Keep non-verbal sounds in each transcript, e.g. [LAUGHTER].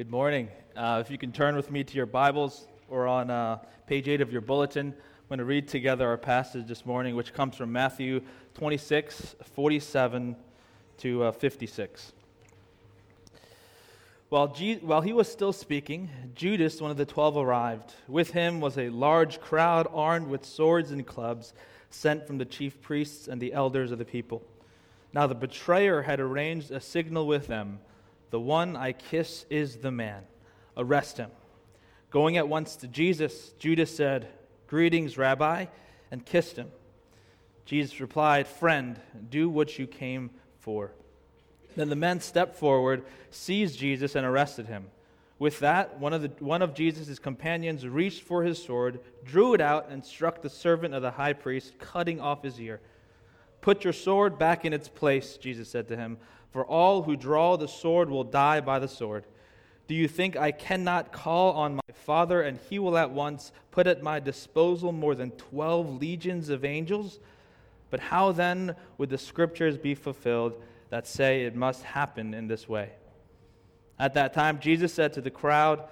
Good morning. Uh, if you can turn with me to your Bibles or on uh, page 8 of your bulletin, I'm going to read together our passage this morning, which comes from Matthew 26, 47 to uh, 56. While, G- while he was still speaking, Judas, one of the twelve, arrived. With him was a large crowd armed with swords and clubs, sent from the chief priests and the elders of the people. Now the betrayer had arranged a signal with them The one I kiss is the man. Arrest him. Going at once to Jesus, Judas said, Greetings, Rabbi, and kissed him. Jesus replied, Friend, do what you came for. Then the men stepped forward, seized Jesus, and arrested him. With that, one of, the, one of Jesus' companions reached for his sword, drew it out, and struck the servant of the high priest, cutting off his ear. Put your sword back in its place, Jesus said to him, for all who draw the sword will die by the sword. Do you think I cannot call on my Father, and he will at once put at my disposal more than twelve legions of angels? But how then would the scriptures be fulfilled that say it must happen in this way? At that time, Jesus said to the crowd,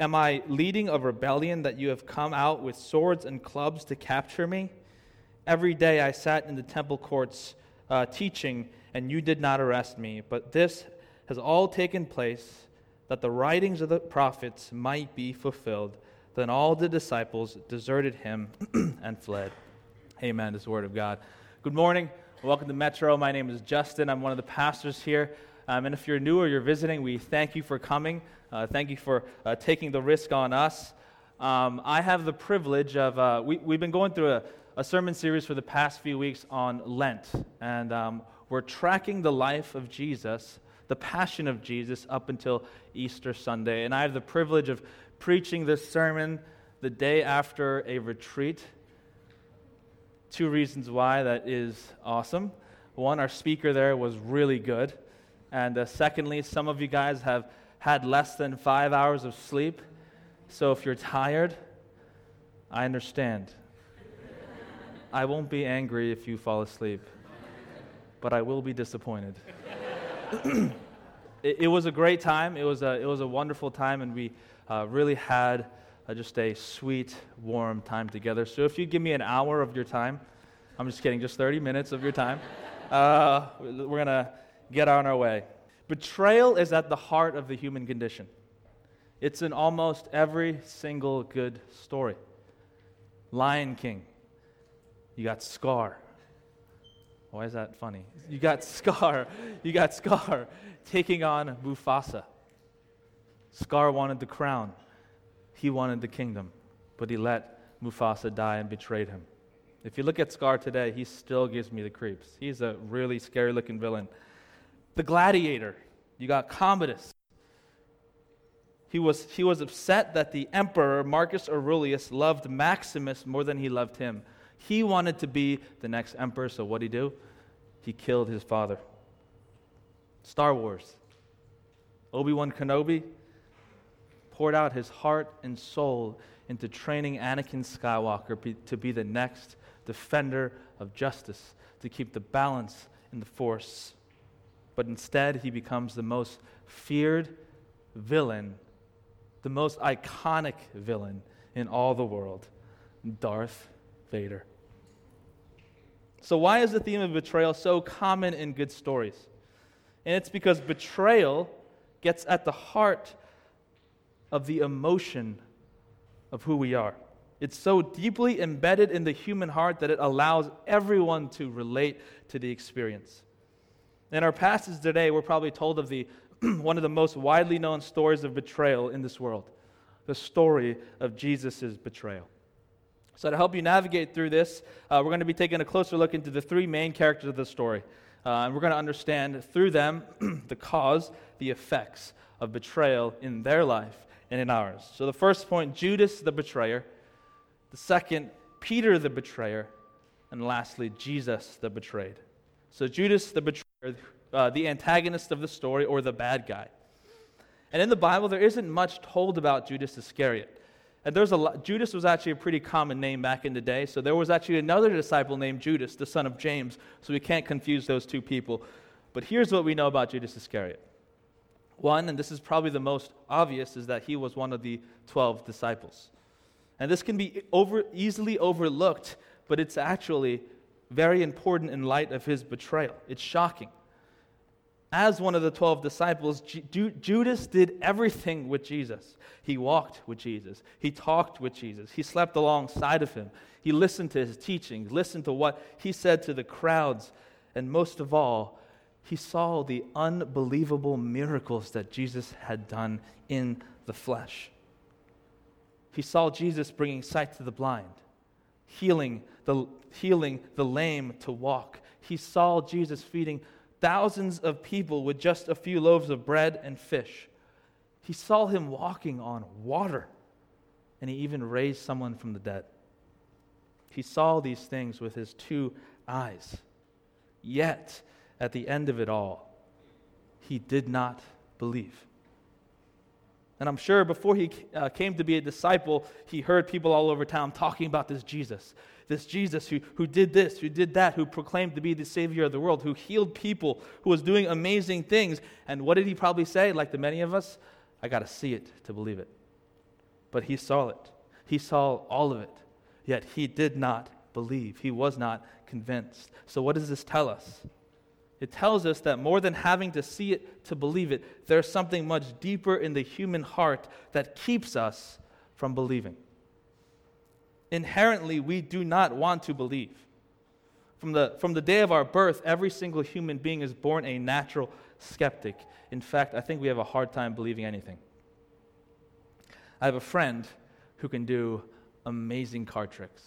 Am I leading a rebellion that you have come out with swords and clubs to capture me? Every day I sat in the temple courts uh, teaching, and you did not arrest me. But this has all taken place that the writings of the prophets might be fulfilled. Then all the disciples deserted him [CLEARS THROAT] and fled. Amen. This word of God. Good morning. Welcome to Metro. My name is Justin. I'm one of the pastors here. Um, and if you're new or you're visiting, we thank you for coming. Uh, thank you for uh, taking the risk on us. Um, I have the privilege of, uh, we, we've been going through a, a sermon series for the past few weeks on Lent. And um, we're tracking the life of Jesus, the passion of Jesus, up until Easter Sunday. And I have the privilege of preaching this sermon the day after a retreat. Two reasons why that is awesome. One, our speaker there was really good. And uh, secondly, some of you guys have had less than five hours of sleep. So if you're tired, I understand. I won't be angry if you fall asleep, but I will be disappointed. [CLEARS THROAT] it, it, was a great time. It was a, it was a wonderful time, and we uh, really had uh, just a sweet, warm time together. So if you give me an hour of your time, I'm just kidding, just 30 minutes of your time, uh, we're going to get on our way. Betrayal is at the heart of the human condition. It's in almost every single good story. Lion King, you got Scar. Why is that funny? You got [LAUGHS] Scar. You got Scar taking on Mufasa. Scar wanted the crown. He wanted the kingdom, but he let Mufasa die and betrayed him. If you look at Scar today, he still gives me the creeps. He's a really scary looking villain. The gladiator, you got Commodus. He was, he was upset that the emperor, Marcus Aurelius, loved Maximus more than he loved him. He wanted to be the next emperor, so what did he do? He killed his father. Star Wars. Obi Wan Kenobi poured out his heart and soul into training Anakin Skywalker to be the next defender of justice, to keep the balance in the force. But instead, he becomes the most feared villain, the most iconic villain in all the world Darth Vader. So, why is the theme of betrayal so common in good stories? And it's because betrayal gets at the heart of the emotion of who we are. It's so deeply embedded in the human heart that it allows everyone to relate to the experience. In our passage today, we're probably told of the, [CLEARS THROAT] one of the most widely known stories of betrayal in this world the story of Jesus' betrayal. So, to help you navigate through this, uh, we're going to be taking a closer look into the three main characters of the story. Uh, and we're going to understand through them [CLEARS THROAT] the cause, the effects of betrayal in their life and in ours. So, the first point Judas the betrayer. The second, Peter the betrayer. And lastly, Jesus the betrayed. So, Judas the betrayer, uh, the antagonist of the story or the bad guy. And in the Bible, there isn't much told about Judas Iscariot. And there's a lot, Judas was actually a pretty common name back in the day. So there was actually another disciple named Judas, the son of James. So we can't confuse those two people. But here's what we know about Judas Iscariot One, and this is probably the most obvious, is that he was one of the 12 disciples. And this can be over, easily overlooked, but it's actually very important in light of his betrayal. It's shocking. As one of the 12 disciples, Judas did everything with Jesus. He walked with Jesus. He talked with Jesus. He slept alongside of him. He listened to his teachings, listened to what he said to the crowds, and most of all, he saw the unbelievable miracles that Jesus had done in the flesh. He saw Jesus bringing sight to the blind, healing the, healing the lame to walk. He saw Jesus feeding thousands of people with just a few loaves of bread and fish. He saw him walking on water, and he even raised someone from the dead. He saw these things with his two eyes. Yet, at the end of it all, he did not believe. And I'm sure before he uh, came to be a disciple, he heard people all over town talking about this Jesus. This Jesus who, who did this, who did that, who proclaimed to be the Savior of the world, who healed people, who was doing amazing things. And what did he probably say, like the many of us? I got to see it to believe it. But he saw it. He saw all of it. Yet he did not believe. He was not convinced. So, what does this tell us? It tells us that more than having to see it to believe it, there's something much deeper in the human heart that keeps us from believing. Inherently, we do not want to believe. From the, from the day of our birth, every single human being is born a natural skeptic. In fact, I think we have a hard time believing anything. I have a friend who can do amazing card tricks.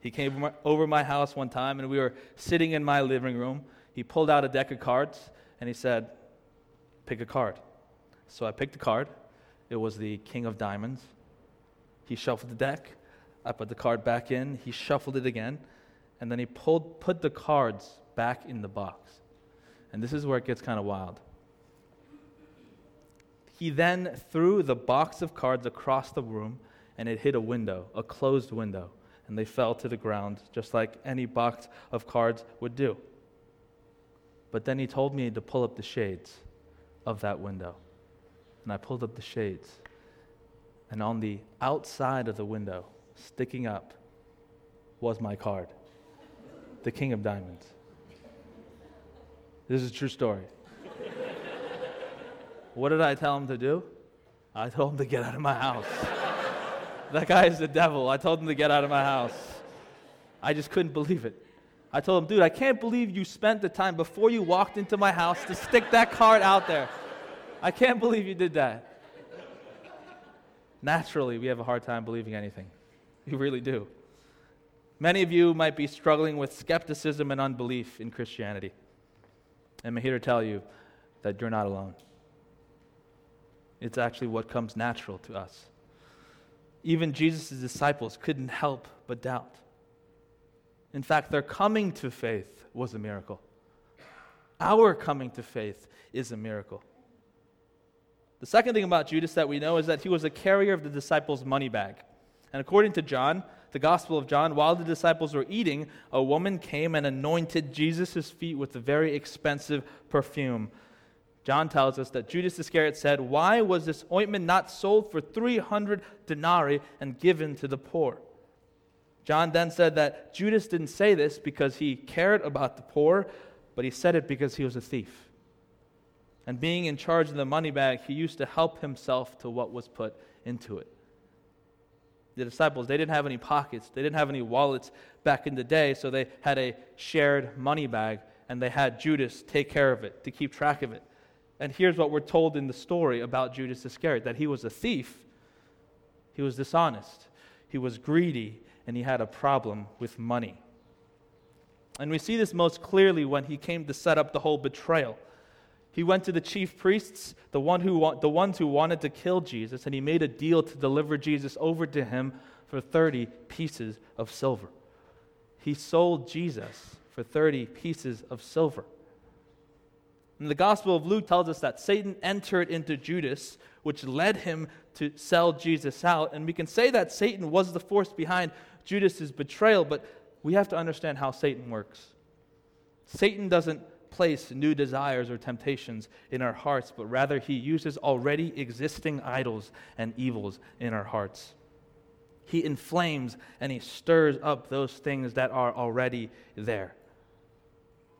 He came over my house one time, and we were sitting in my living room he pulled out a deck of cards and he said, Pick a card. So I picked a card. It was the King of Diamonds. He shuffled the deck. I put the card back in. He shuffled it again. And then he pulled, put the cards back in the box. And this is where it gets kind of wild. He then threw the box of cards across the room and it hit a window, a closed window, and they fell to the ground just like any box of cards would do. But then he told me to pull up the shades of that window. And I pulled up the shades. And on the outside of the window, sticking up, was my card the King of Diamonds. This is a true story. [LAUGHS] what did I tell him to do? I told him to get out of my house. [LAUGHS] that guy is the devil. I told him to get out of my house. I just couldn't believe it. I told him, dude, I can't believe you spent the time before you walked into my house to stick that card out there. I can't believe you did that. Naturally, we have a hard time believing anything. We really do. Many of you might be struggling with skepticism and unbelief in Christianity. And I'm here to tell you that you're not alone. It's actually what comes natural to us. Even Jesus' disciples couldn't help but doubt. In fact, their coming to faith was a miracle. Our coming to faith is a miracle. The second thing about Judas that we know is that he was a carrier of the disciples' money bag. And according to John, the Gospel of John, while the disciples were eating, a woman came and anointed Jesus' feet with a very expensive perfume. John tells us that Judas Iscariot said, Why was this ointment not sold for 300 denarii and given to the poor? John then said that Judas didn't say this because he cared about the poor, but he said it because he was a thief. And being in charge of the money bag, he used to help himself to what was put into it. The disciples, they didn't have any pockets, they didn't have any wallets back in the day, so they had a shared money bag, and they had Judas take care of it, to keep track of it. And here's what we're told in the story about Judas Iscariot that he was a thief, he was dishonest, he was greedy, and he had a problem with money. And we see this most clearly when he came to set up the whole betrayal. He went to the chief priests, the, one who, the ones who wanted to kill Jesus, and he made a deal to deliver Jesus over to him for 30 pieces of silver. He sold Jesus for 30 pieces of silver. And the Gospel of Luke tells us that Satan entered into Judas, which led him to sell Jesus out. And we can say that Satan was the force behind Judas' betrayal, but we have to understand how Satan works. Satan doesn't place new desires or temptations in our hearts, but rather he uses already existing idols and evils in our hearts. He inflames and he stirs up those things that are already there.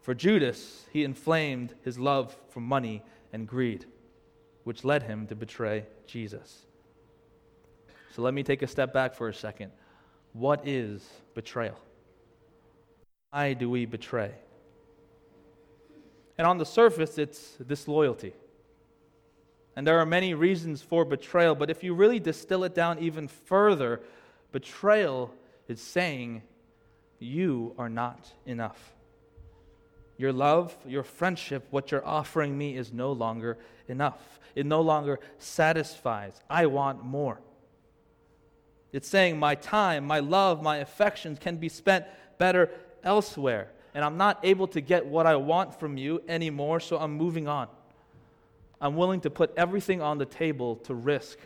For Judas, he inflamed his love for money and greed, which led him to betray Jesus. So let me take a step back for a second. What is betrayal? Why do we betray? And on the surface, it's disloyalty. And there are many reasons for betrayal, but if you really distill it down even further, betrayal is saying, You are not enough. Your love, your friendship, what you're offering me is no longer enough. It no longer satisfies. I want more. It's saying, My time, my love, my affections can be spent better elsewhere and I'm not able to get what I want from you anymore, so I'm moving on. I'm willing to put everything on the table to risk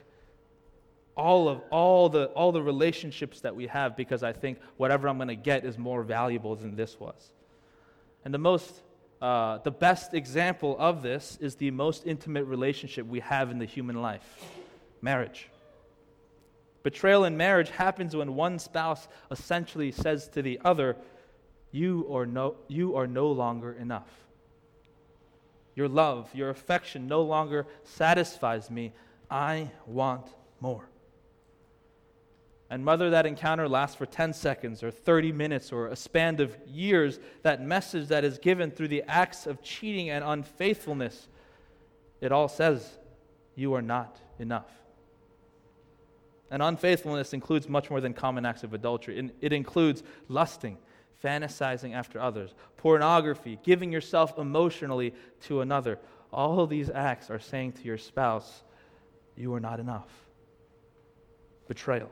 all of all the all the relationships that we have because I think whatever I'm going to get is more valuable than this was. And the most uh, the best example of this is the most intimate relationship we have in the human life marriage. Betrayal in marriage happens when one spouse essentially says to the other, you are no, you are no longer enough. Your love, your affection no longer satisfies me. I want more. And whether that encounter lasts for 10 seconds or 30 minutes or a span of years, that message that is given through the acts of cheating and unfaithfulness, it all says, You are not enough. And unfaithfulness includes much more than common acts of adultery, it includes lusting fantasizing after others, pornography, giving yourself emotionally to another. All these acts are saying to your spouse, You are not enough. Betrayal.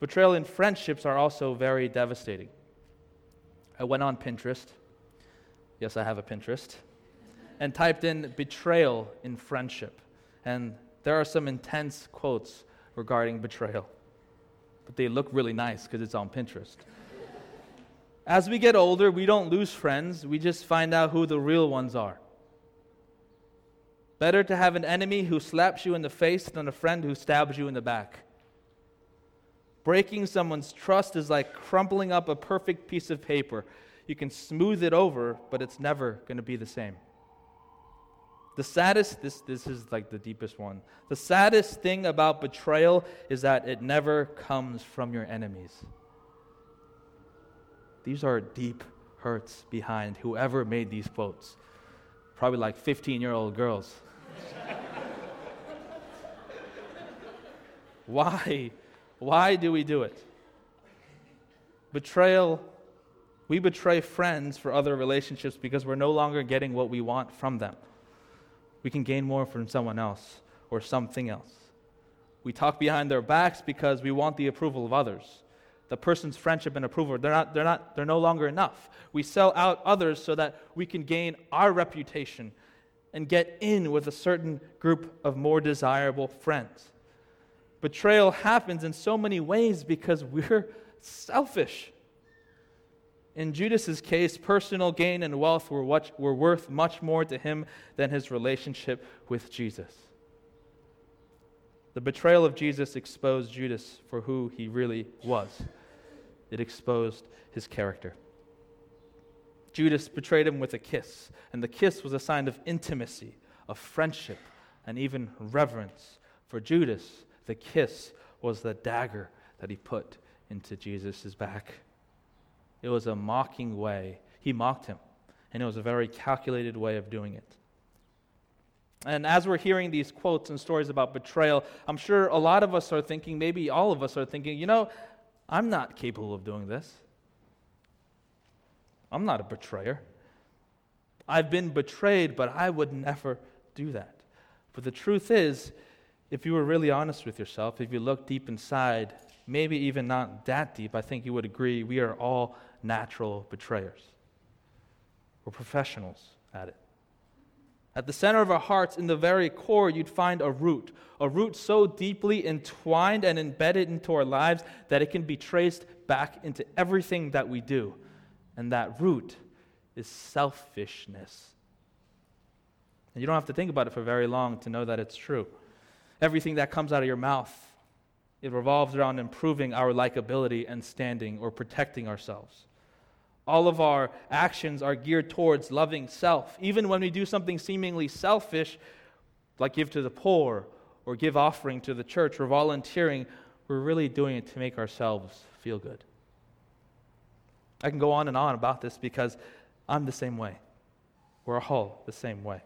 Betrayal in friendships are also very devastating. I went on Pinterest. Yes, I have a Pinterest. And typed in betrayal in friendship. And there are some intense quotes regarding betrayal. But they look really nice because it's on Pinterest. As we get older, we don't lose friends, we just find out who the real ones are. Better to have an enemy who slaps you in the face than a friend who stabs you in the back. Breaking someone's trust is like crumpling up a perfect piece of paper. You can smooth it over, but it's never going to be the same. The saddest, this, this is like the deepest one. The saddest thing about betrayal is that it never comes from your enemies. These are deep hurts behind whoever made these quotes. Probably like 15 year old girls. [LAUGHS] Why? Why do we do it? Betrayal, we betray friends for other relationships because we're no longer getting what we want from them. We can gain more from someone else or something else. We talk behind their backs because we want the approval of others the person's friendship and approval. They're, not, they're, not, they're no longer enough. We sell out others so that we can gain our reputation and get in with a certain group of more desirable friends. Betrayal happens in so many ways because we're selfish. In Judas's case, personal gain and wealth were, what, were worth much more to him than his relationship with Jesus. The betrayal of Jesus exposed Judas for who he really was, it exposed his character. Judas betrayed him with a kiss, and the kiss was a sign of intimacy, of friendship, and even reverence. For Judas, the kiss was the dagger that he put into Jesus' back. It was a mocking way. He mocked him, and it was a very calculated way of doing it. And as we're hearing these quotes and stories about betrayal, I'm sure a lot of us are thinking, maybe all of us are thinking, you know, I'm not capable of doing this. I'm not a betrayer. I've been betrayed, but I would never do that. But the truth is, if you were really honest with yourself, if you look deep inside, maybe even not that deep, I think you would agree we are all natural betrayers. We're professionals at it. At the center of our hearts, in the very core, you'd find a root, a root so deeply entwined and embedded into our lives that it can be traced back into everything that we do. And that root is selfishness. And you don't have to think about it for very long to know that it's true. Everything that comes out of your mouth, it revolves around improving our likability and standing or protecting ourselves. All of our actions are geared towards loving self. Even when we do something seemingly selfish, like give to the poor or give offering to the church or volunteering, we're really doing it to make ourselves feel good. I can go on and on about this because I'm the same way. We're all the same way.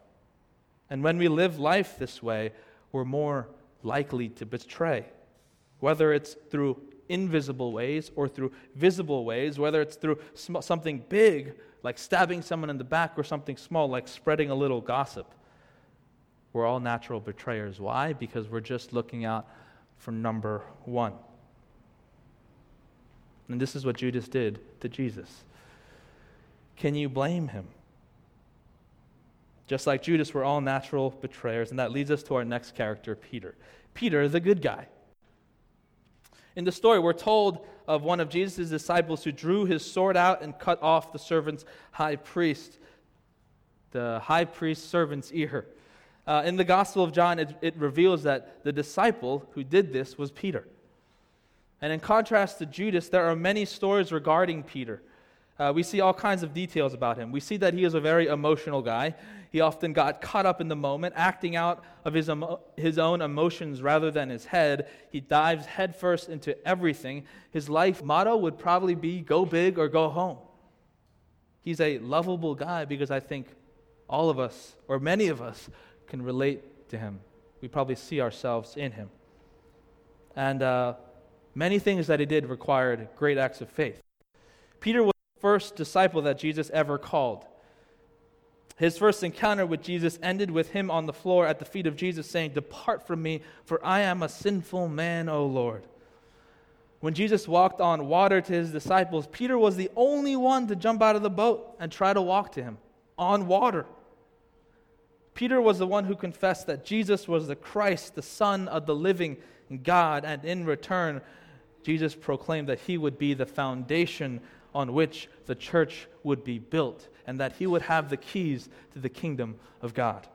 And when we live life this way, we're more likely to betray, whether it's through invisible ways or through visible ways, whether it's through sm- something big like stabbing someone in the back or something small like spreading a little gossip. We're all natural betrayers. Why? Because we're just looking out for number one. And this is what Judas did to Jesus. Can you blame him? Just like Judas, we're all natural betrayers. And that leads us to our next character, Peter. Peter, the good guy. In the story, we're told of one of Jesus' disciples who drew his sword out and cut off the servant's high priest, the high priest's servant's ear. Uh, in the Gospel of John, it, it reveals that the disciple who did this was Peter. And in contrast to Judas, there are many stories regarding Peter. Uh, we see all kinds of details about him. We see that he is a very emotional guy. He often got caught up in the moment, acting out of his, emo- his own emotions rather than his head. He dives headfirst into everything. His life motto would probably be go big or go home. He's a lovable guy because I think all of us, or many of us, can relate to him. We probably see ourselves in him. And uh, many things that he did required great acts of faith. Peter was first disciple that Jesus ever called. His first encounter with Jesus ended with him on the floor at the feet of Jesus saying, Depart from me, for I am a sinful man, O Lord. When Jesus walked on water to his disciples, Peter was the only one to jump out of the boat and try to walk to him on water. Peter was the one who confessed that Jesus was the Christ, the Son of the living God, and in return, Jesus proclaimed that he would be the foundation on which the church would be built and that he would have the keys to the kingdom of God.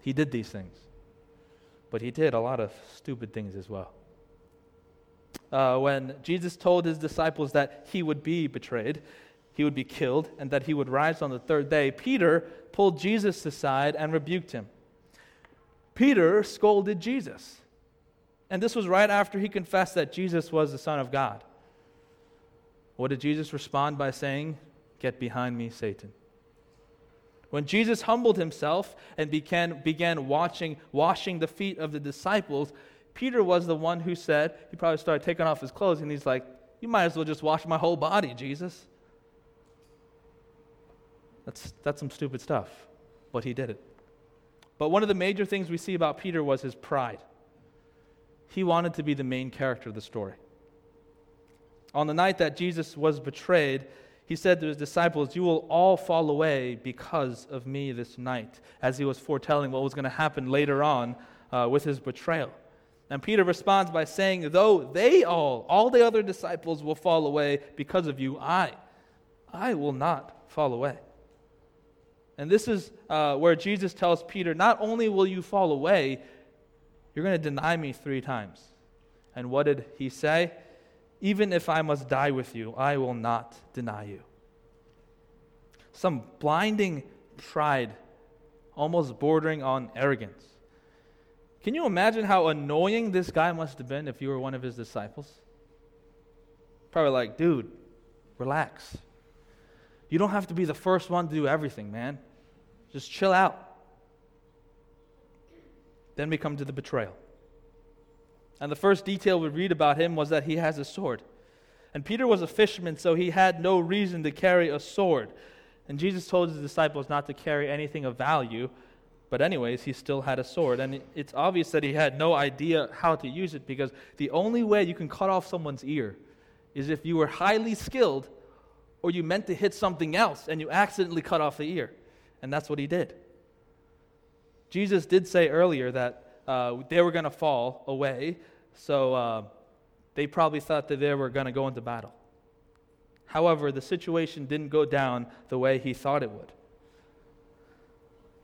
He did these things, but he did a lot of stupid things as well. Uh, when Jesus told his disciples that he would be betrayed, he would be killed, and that he would rise on the third day, Peter pulled Jesus aside and rebuked him. Peter scolded Jesus. And this was right after he confessed that Jesus was the Son of God. What did Jesus respond by saying? Get behind me, Satan. When Jesus humbled himself and began, began watching, washing the feet of the disciples, Peter was the one who said, he probably started taking off his clothes, and he's like, You might as well just wash my whole body, Jesus. That's, that's some stupid stuff, but he did it. But one of the major things we see about Peter was his pride. He wanted to be the main character of the story. On the night that Jesus was betrayed, he said to his disciples, You will all fall away because of me this night, as he was foretelling what was going to happen later on uh, with his betrayal. And Peter responds by saying, Though they all, all the other disciples will fall away because of you, I, I will not fall away. And this is uh, where Jesus tells Peter, Not only will you fall away, you're going to deny me three times. And what did he say? Even if I must die with you, I will not deny you. Some blinding pride, almost bordering on arrogance. Can you imagine how annoying this guy must have been if you were one of his disciples? Probably like, dude, relax. You don't have to be the first one to do everything, man. Just chill out. Then we come to the betrayal. And the first detail we read about him was that he has a sword. And Peter was a fisherman, so he had no reason to carry a sword. And Jesus told his disciples not to carry anything of value, but, anyways, he still had a sword. And it's obvious that he had no idea how to use it because the only way you can cut off someone's ear is if you were highly skilled or you meant to hit something else and you accidentally cut off the ear. And that's what he did. Jesus did say earlier that uh, they were going to fall away, so uh, they probably thought that they were going to go into battle. However, the situation didn't go down the way he thought it would.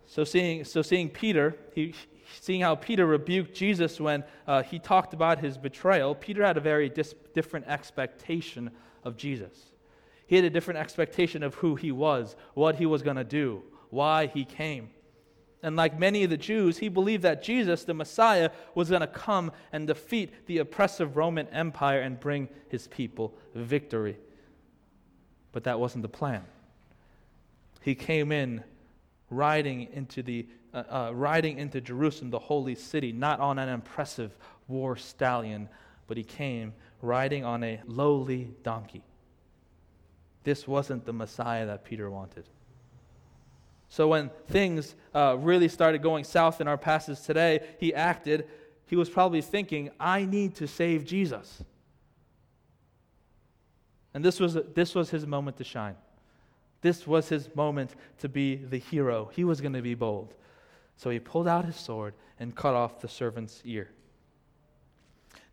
So seeing, so seeing Peter, he, seeing how Peter rebuked Jesus when uh, he talked about his betrayal, Peter had a very dis- different expectation of Jesus. He had a different expectation of who he was, what he was going to do, why he came. And like many of the Jews, he believed that Jesus, the Messiah, was going to come and defeat the oppressive Roman Empire and bring his people victory. But that wasn't the plan. He came in riding into, the, uh, uh, riding into Jerusalem, the holy city, not on an impressive war stallion, but he came riding on a lowly donkey. This wasn't the Messiah that Peter wanted. So when things uh, really started going south in our passage today, he acted. He was probably thinking, I need to save Jesus. And this was, this was his moment to shine. This was his moment to be the hero. He was going to be bold. So he pulled out his sword and cut off the servant's ear.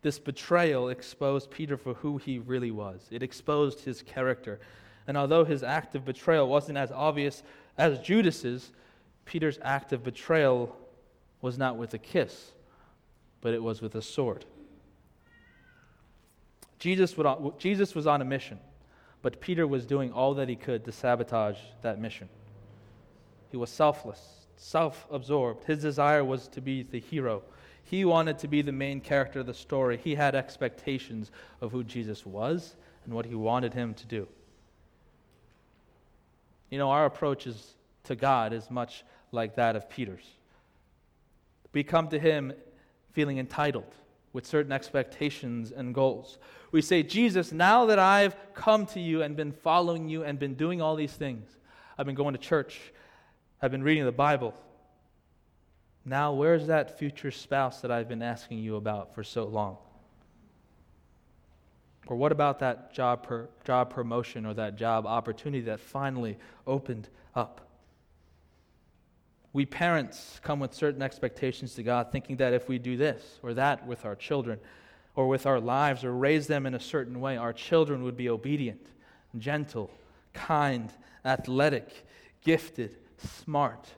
This betrayal exposed Peter for who he really was, it exposed his character. And although his act of betrayal wasn't as obvious as Judas's, Peter's act of betrayal was not with a kiss, but it was with a sword. Jesus, would, Jesus was on a mission. But Peter was doing all that he could to sabotage that mission. He was selfless, self absorbed. His desire was to be the hero. He wanted to be the main character of the story. He had expectations of who Jesus was and what he wanted him to do. You know, our approach is, to God is much like that of Peter's. We come to him feeling entitled with certain expectations and goals. We say, Jesus, now that I've come to you and been following you and been doing all these things, I've been going to church, I've been reading the Bible. Now, where's that future spouse that I've been asking you about for so long? Or what about that job, per, job promotion or that job opportunity that finally opened up? We parents come with certain expectations to God, thinking that if we do this or that with our children or with our lives or raise them in a certain way, our children would be obedient, gentle, kind, athletic, gifted, smart,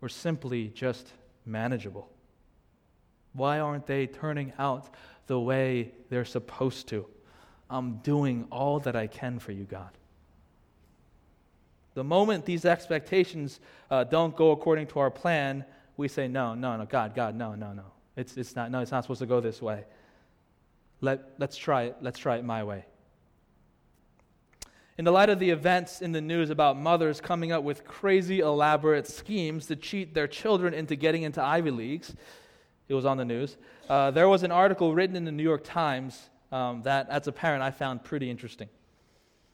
or simply just manageable. Why aren't they turning out the way they're supposed to? I'm doing all that I can for you, God. The moment these expectations uh, don't go according to our plan, we say, no, no, no, God, God, no, no, no. It's, it's, not, no, it's not supposed to go this way. Let, let's try it. Let's try it my way. In the light of the events in the news about mothers coming up with crazy, elaborate schemes to cheat their children into getting into Ivy Leagues, it was on the news. Uh, there was an article written in the New York Times um, that, as a parent, I found pretty interesting.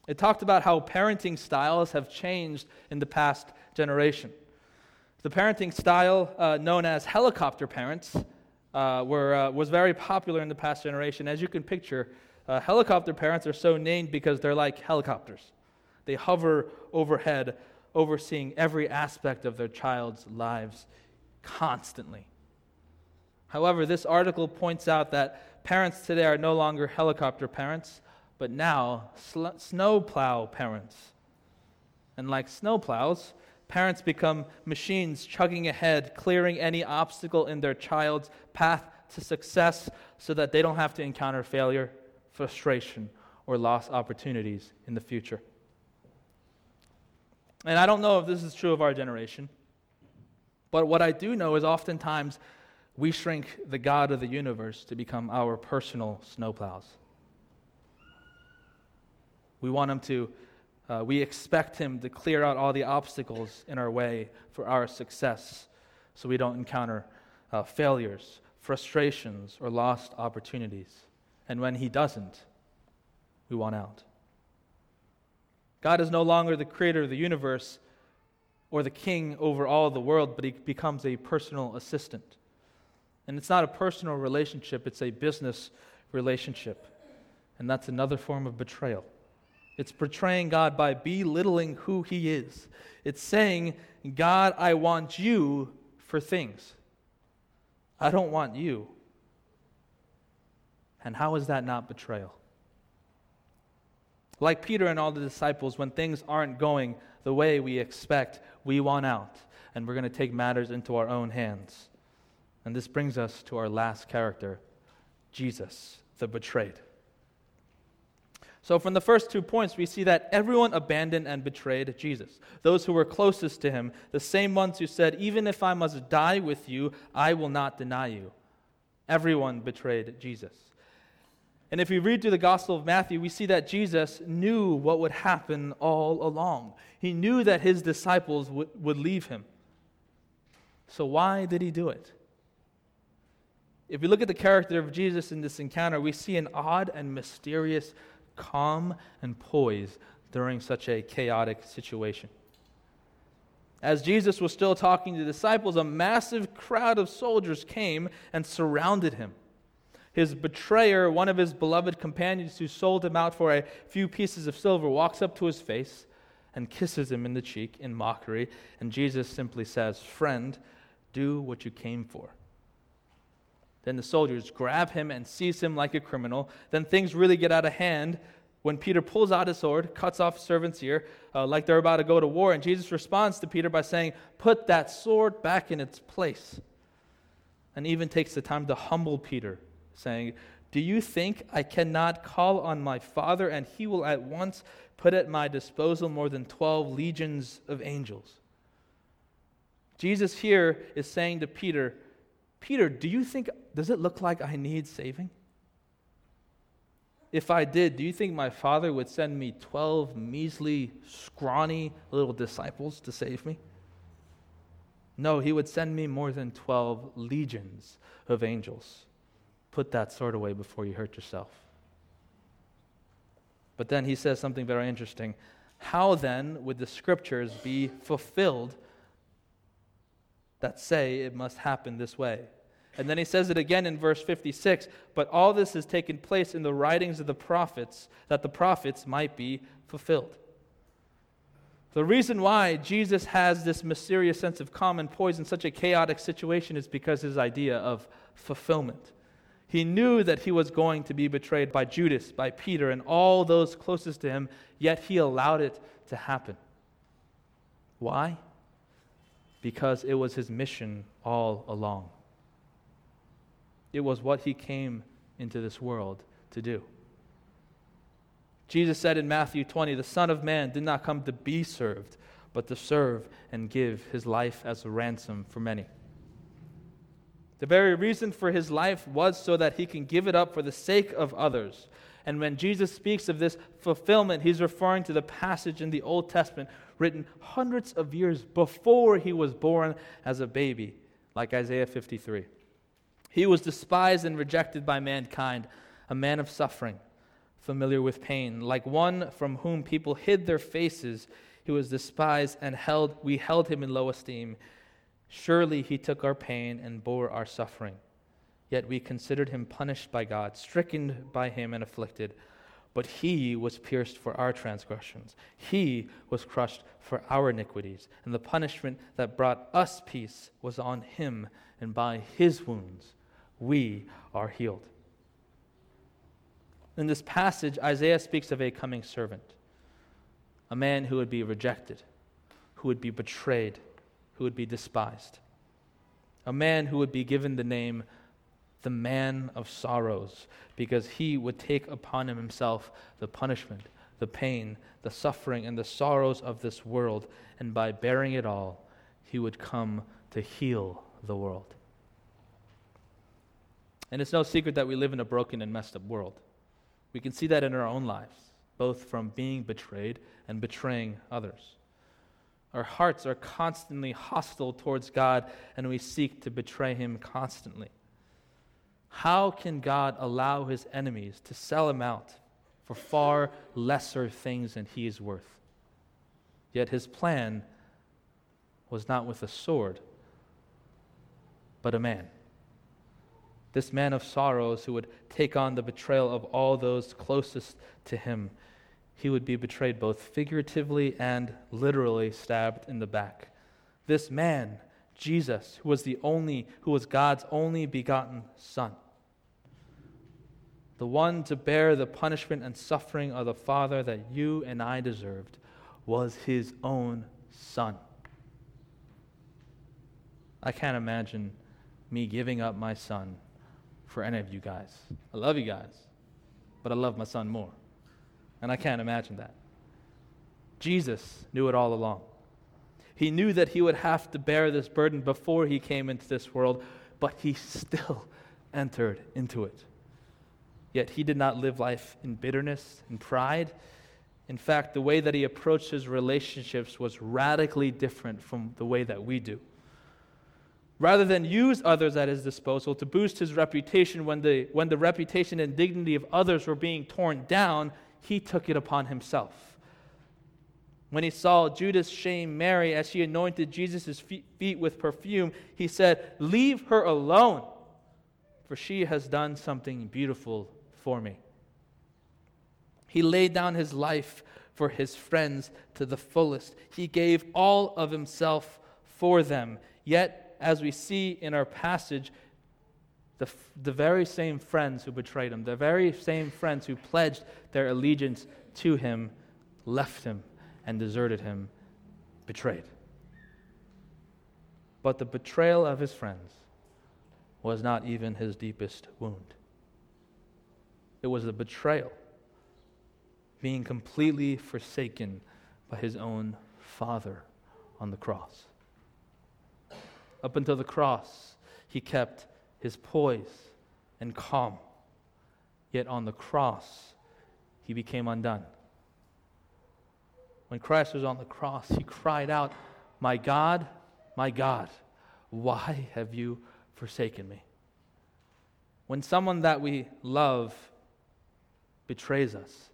It talked about how parenting styles have changed in the past generation. The parenting style uh, known as helicopter parents uh, were, uh, was very popular in the past generation. As you can picture, uh, helicopter parents are so named because they're like helicopters. They hover overhead, overseeing every aspect of their child's lives constantly. However, this article points out that parents today are no longer helicopter parents, but now sl- snowplow parents. And like snowplows, parents become machines chugging ahead, clearing any obstacle in their child's path to success so that they don't have to encounter failure, frustration, or lost opportunities in the future. And I don't know if this is true of our generation, but what I do know is oftentimes we shrink the God of the universe to become our personal snowplows. We want Him to, uh, we expect Him to clear out all the obstacles in our way for our success so we don't encounter uh, failures, frustrations, or lost opportunities. And when He doesn't, we want out. God is no longer the creator of the universe or the king over all the world, but He becomes a personal assistant. And it's not a personal relationship, it's a business relationship. And that's another form of betrayal. It's portraying God by belittling who He is. It's saying, God, I want you for things. I don't want you. And how is that not betrayal? Like Peter and all the disciples, when things aren't going the way we expect, we want out, and we're going to take matters into our own hands. And this brings us to our last character Jesus, the betrayed. So, from the first two points, we see that everyone abandoned and betrayed Jesus. Those who were closest to him, the same ones who said, Even if I must die with you, I will not deny you. Everyone betrayed Jesus. And if we read through the Gospel of Matthew, we see that Jesus knew what would happen all along. He knew that his disciples would, would leave him. So, why did he do it? If we look at the character of Jesus in this encounter, we see an odd and mysterious calm and poise during such a chaotic situation. As Jesus was still talking to the disciples, a massive crowd of soldiers came and surrounded him. His betrayer, one of his beloved companions who sold him out for a few pieces of silver, walks up to his face and kisses him in the cheek in mockery. And Jesus simply says, Friend, do what you came for. Then the soldiers grab him and seize him like a criminal. Then things really get out of hand when Peter pulls out his sword, cuts off a servant's ear, uh, like they're about to go to war. And Jesus responds to Peter by saying, Put that sword back in its place. And even takes the time to humble Peter saying, Do you think I cannot call on my Father, and he will at once put at my disposal more than 12 legions of angels? Jesus here is saying to Peter, Peter, do you think, does it look like I need saving? If I did, do you think my father would send me 12 measly, scrawny little disciples to save me? No, he would send me more than 12 legions of angels put that sword away before you hurt yourself. But then he says something very interesting. How then would the scriptures be fulfilled that say it must happen this way? And then he says it again in verse 56 But all this has taken place in the writings of the prophets, that the prophets might be fulfilled. The reason why Jesus has this mysterious sense of calm and poise in such a chaotic situation is because his idea of fulfillment. He knew that he was going to be betrayed by Judas, by Peter, and all those closest to him, yet he allowed it to happen. Why? Because it was his mission all along. It was what he came into this world to do. Jesus said in Matthew 20, The Son of Man did not come to be served, but to serve and give his life as a ransom for many. The very reason for his life was so that he can give it up for the sake of others. And when Jesus speaks of this fulfillment, he's referring to the passage in the Old Testament written hundreds of years before he was born as a baby, like Isaiah 53. He was despised and rejected by mankind, a man of suffering, familiar with pain, like one from whom people hid their faces. He was despised and held we held him in low esteem. Surely he took our pain and bore our suffering. Yet we considered him punished by God, stricken by him, and afflicted. But he was pierced for our transgressions, he was crushed for our iniquities. And the punishment that brought us peace was on him, and by his wounds we are healed. In this passage, Isaiah speaks of a coming servant, a man who would be rejected, who would be betrayed who would be despised, a man who would be given the name the man of sorrows, because he would take upon him himself the punishment, the pain, the suffering, and the sorrows of this world, and by bearing it all, he would come to heal the world. And it's no secret that we live in a broken and messed up world. We can see that in our own lives, both from being betrayed and betraying others. Our hearts are constantly hostile towards God, and we seek to betray Him constantly. How can God allow His enemies to sell Him out for far lesser things than He is worth? Yet His plan was not with a sword, but a man. This man of sorrows who would take on the betrayal of all those closest to Him he would be betrayed both figuratively and literally stabbed in the back. This man, Jesus, who was the only who was God's only begotten son. the one to bear the punishment and suffering of the Father that you and I deserved, was his own son. I can't imagine me giving up my son for any of you guys. I love you guys, but I love my son more. And I can't imagine that. Jesus knew it all along. He knew that he would have to bear this burden before he came into this world, but he still entered into it. Yet he did not live life in bitterness and pride. In fact, the way that he approached his relationships was radically different from the way that we do. Rather than use others at his disposal to boost his reputation when the, when the reputation and dignity of others were being torn down, he took it upon himself. When he saw Judas shame Mary as she anointed Jesus' feet with perfume, he said, Leave her alone, for she has done something beautiful for me. He laid down his life for his friends to the fullest. He gave all of himself for them. Yet, as we see in our passage, the, the very same friends who betrayed him, the very same friends who pledged their allegiance to him, left him and deserted him, betrayed. But the betrayal of his friends was not even his deepest wound. It was the betrayal, being completely forsaken by his own Father on the cross. Up until the cross, he kept his poise and calm. Yet on the cross, he became undone. When Christ was on the cross, he cried out, My God, my God, why have you forsaken me? When someone that we love betrays us,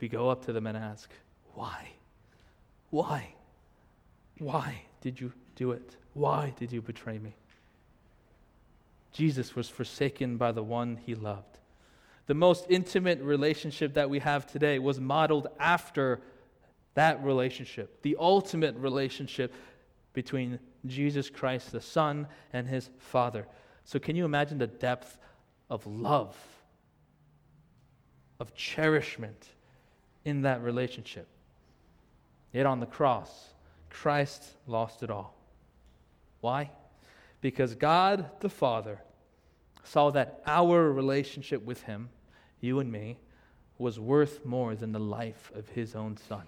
we go up to them and ask, Why? Why? Why did you do it? Why did you betray me? Jesus was forsaken by the one he loved. The most intimate relationship that we have today was modeled after that relationship, the ultimate relationship between Jesus Christ, the Son, and his Father. So, can you imagine the depth of love of cherishment in that relationship. Yet on the cross, Christ lost it all. Why? Because God the Father saw that our relationship with Him, you and me, was worth more than the life of His own Son.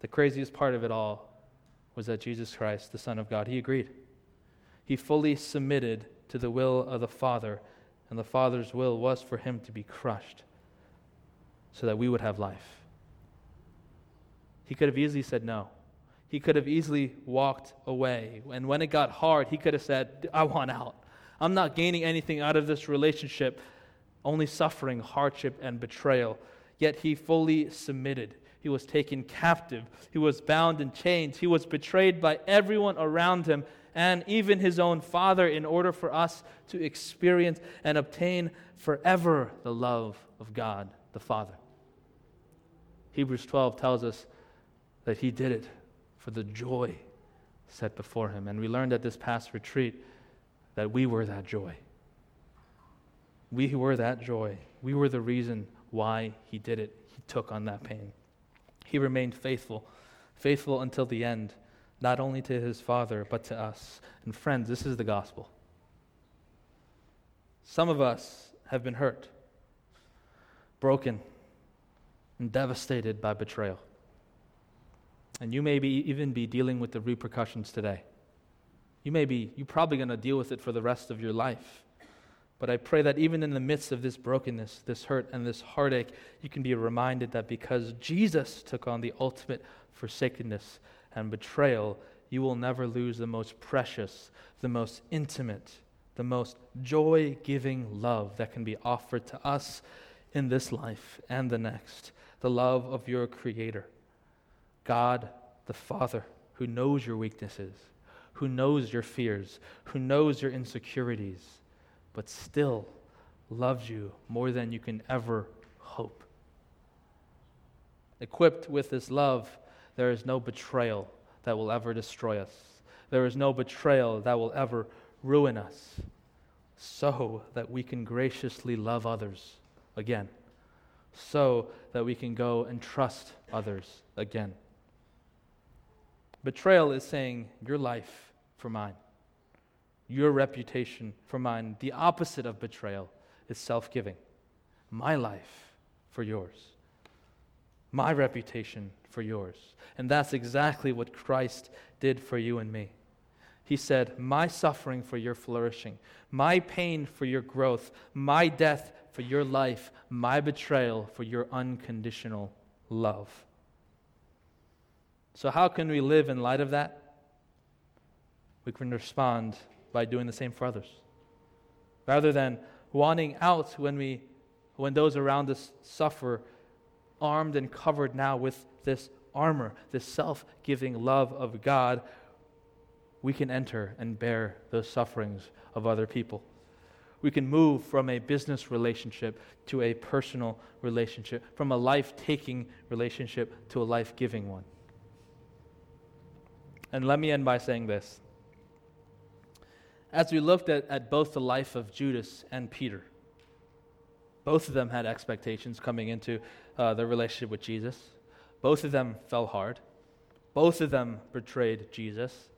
The craziest part of it all was that Jesus Christ, the Son of God, He agreed. He fully submitted to the will of the Father and the Father's will was for him to be crushed so that we would have life. He could have easily said no. He could have easily walked away. And when it got hard, he could have said, I want out. I'm not gaining anything out of this relationship, only suffering, hardship, and betrayal. Yet he fully submitted. He was taken captive. He was bound in chains. He was betrayed by everyone around him and even his own Father in order for us to experience and obtain forever the love of God the Father. Hebrews 12 tells us that he did it for the joy set before him. And we learned at this past retreat that we were that joy. We were that joy. We were the reason why he did it. He took on that pain. He remained faithful, faithful until the end not only to his Father, but to us. And friends, this is the gospel. Some of us have been hurt, broken, and devastated by betrayal. And you may be, even be dealing with the repercussions today. You may be, you're probably going to deal with it for the rest of your life. But I pray that even in the midst of this brokenness, this hurt, and this heartache, you can be reminded that because Jesus took on the ultimate forsakenness, and betrayal, you will never lose the most precious, the most intimate, the most joy giving love that can be offered to us in this life and the next the love of your Creator, God the Father, who knows your weaknesses, who knows your fears, who knows your insecurities, but still loves you more than you can ever hope. Equipped with this love, there is no betrayal that will ever destroy us. There is no betrayal that will ever ruin us. so that we can graciously love others again, so that we can go and trust others again. Betrayal is saying, Your life for mine, your reputation for mine. The opposite of betrayal is self giving. My life for yours, my reputation for yours. And that's exactly what Christ did for you and me. He said, My suffering for your flourishing, my pain for your growth, my death for your life, my betrayal for your unconditional love. So, how can we live in light of that? We can respond by doing the same for others. Rather than wanting out when, we, when those around us suffer, armed and covered now with this armor, this self giving love of God, we can enter and bear those sufferings of other people. We can move from a business relationship to a personal relationship, from a life taking relationship to a life giving one. And let me end by saying this. As we looked at, at both the life of Judas and Peter, both of them had expectations coming into uh, their relationship with Jesus. Both of them fell hard. Both of them betrayed Jesus.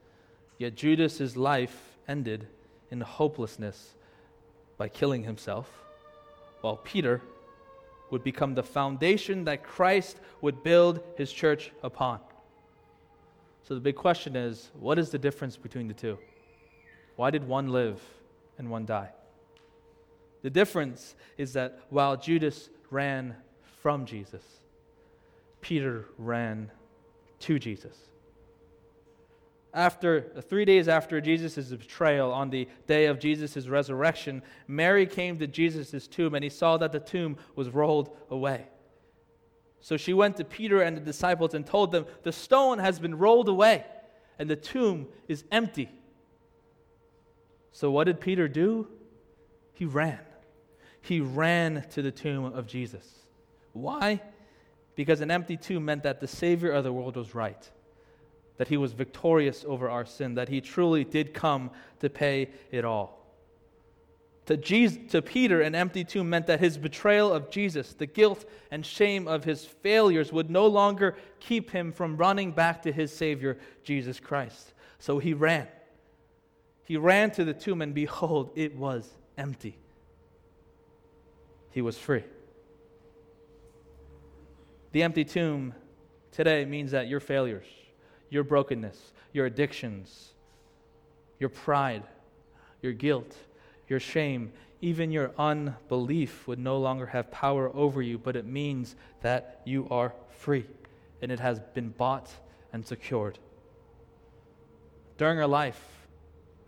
Yet Judas's life ended in hopelessness by killing himself, while Peter would become the foundation that Christ would build his church upon. So the big question is what is the difference between the two? Why did one live and one die? The difference is that while Judas ran from Jesus, Peter ran to Jesus. After three days after Jesus' betrayal, on the day of Jesus' resurrection, Mary came to Jesus' tomb and he saw that the tomb was rolled away. So she went to Peter and the disciples and told them, The stone has been rolled away and the tomb is empty. So what did Peter do? He ran. He ran to the tomb of Jesus. Why? Because an empty tomb meant that the Savior of the world was right that he was victorious over our sin, that he truly did come to pay it all. To, Jesus, to Peter, an empty tomb meant that his betrayal of Jesus, the guilt and shame of his failures, would no longer keep him from running back to his Savior, Jesus Christ. So he ran. He ran to the tomb, and behold, it was empty. He was free. The empty tomb today means that your failures, your brokenness, your addictions, your pride, your guilt, your shame, even your unbelief would no longer have power over you, but it means that you are free and it has been bought and secured. During our life,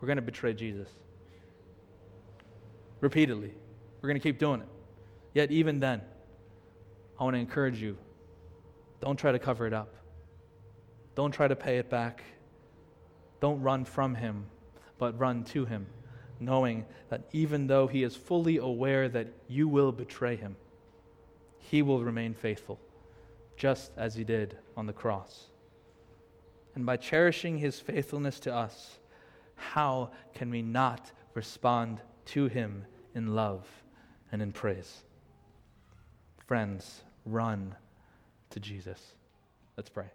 we're going to betray Jesus. Repeatedly. We're going to keep doing it. Yet, even then, I want to encourage you don't try to cover it up. Don't try to pay it back. Don't run from him, but run to him, knowing that even though he is fully aware that you will betray him, he will remain faithful, just as he did on the cross. And by cherishing his faithfulness to us, how can we not respond to him in love and in praise? Friends, run to Jesus. Let's pray.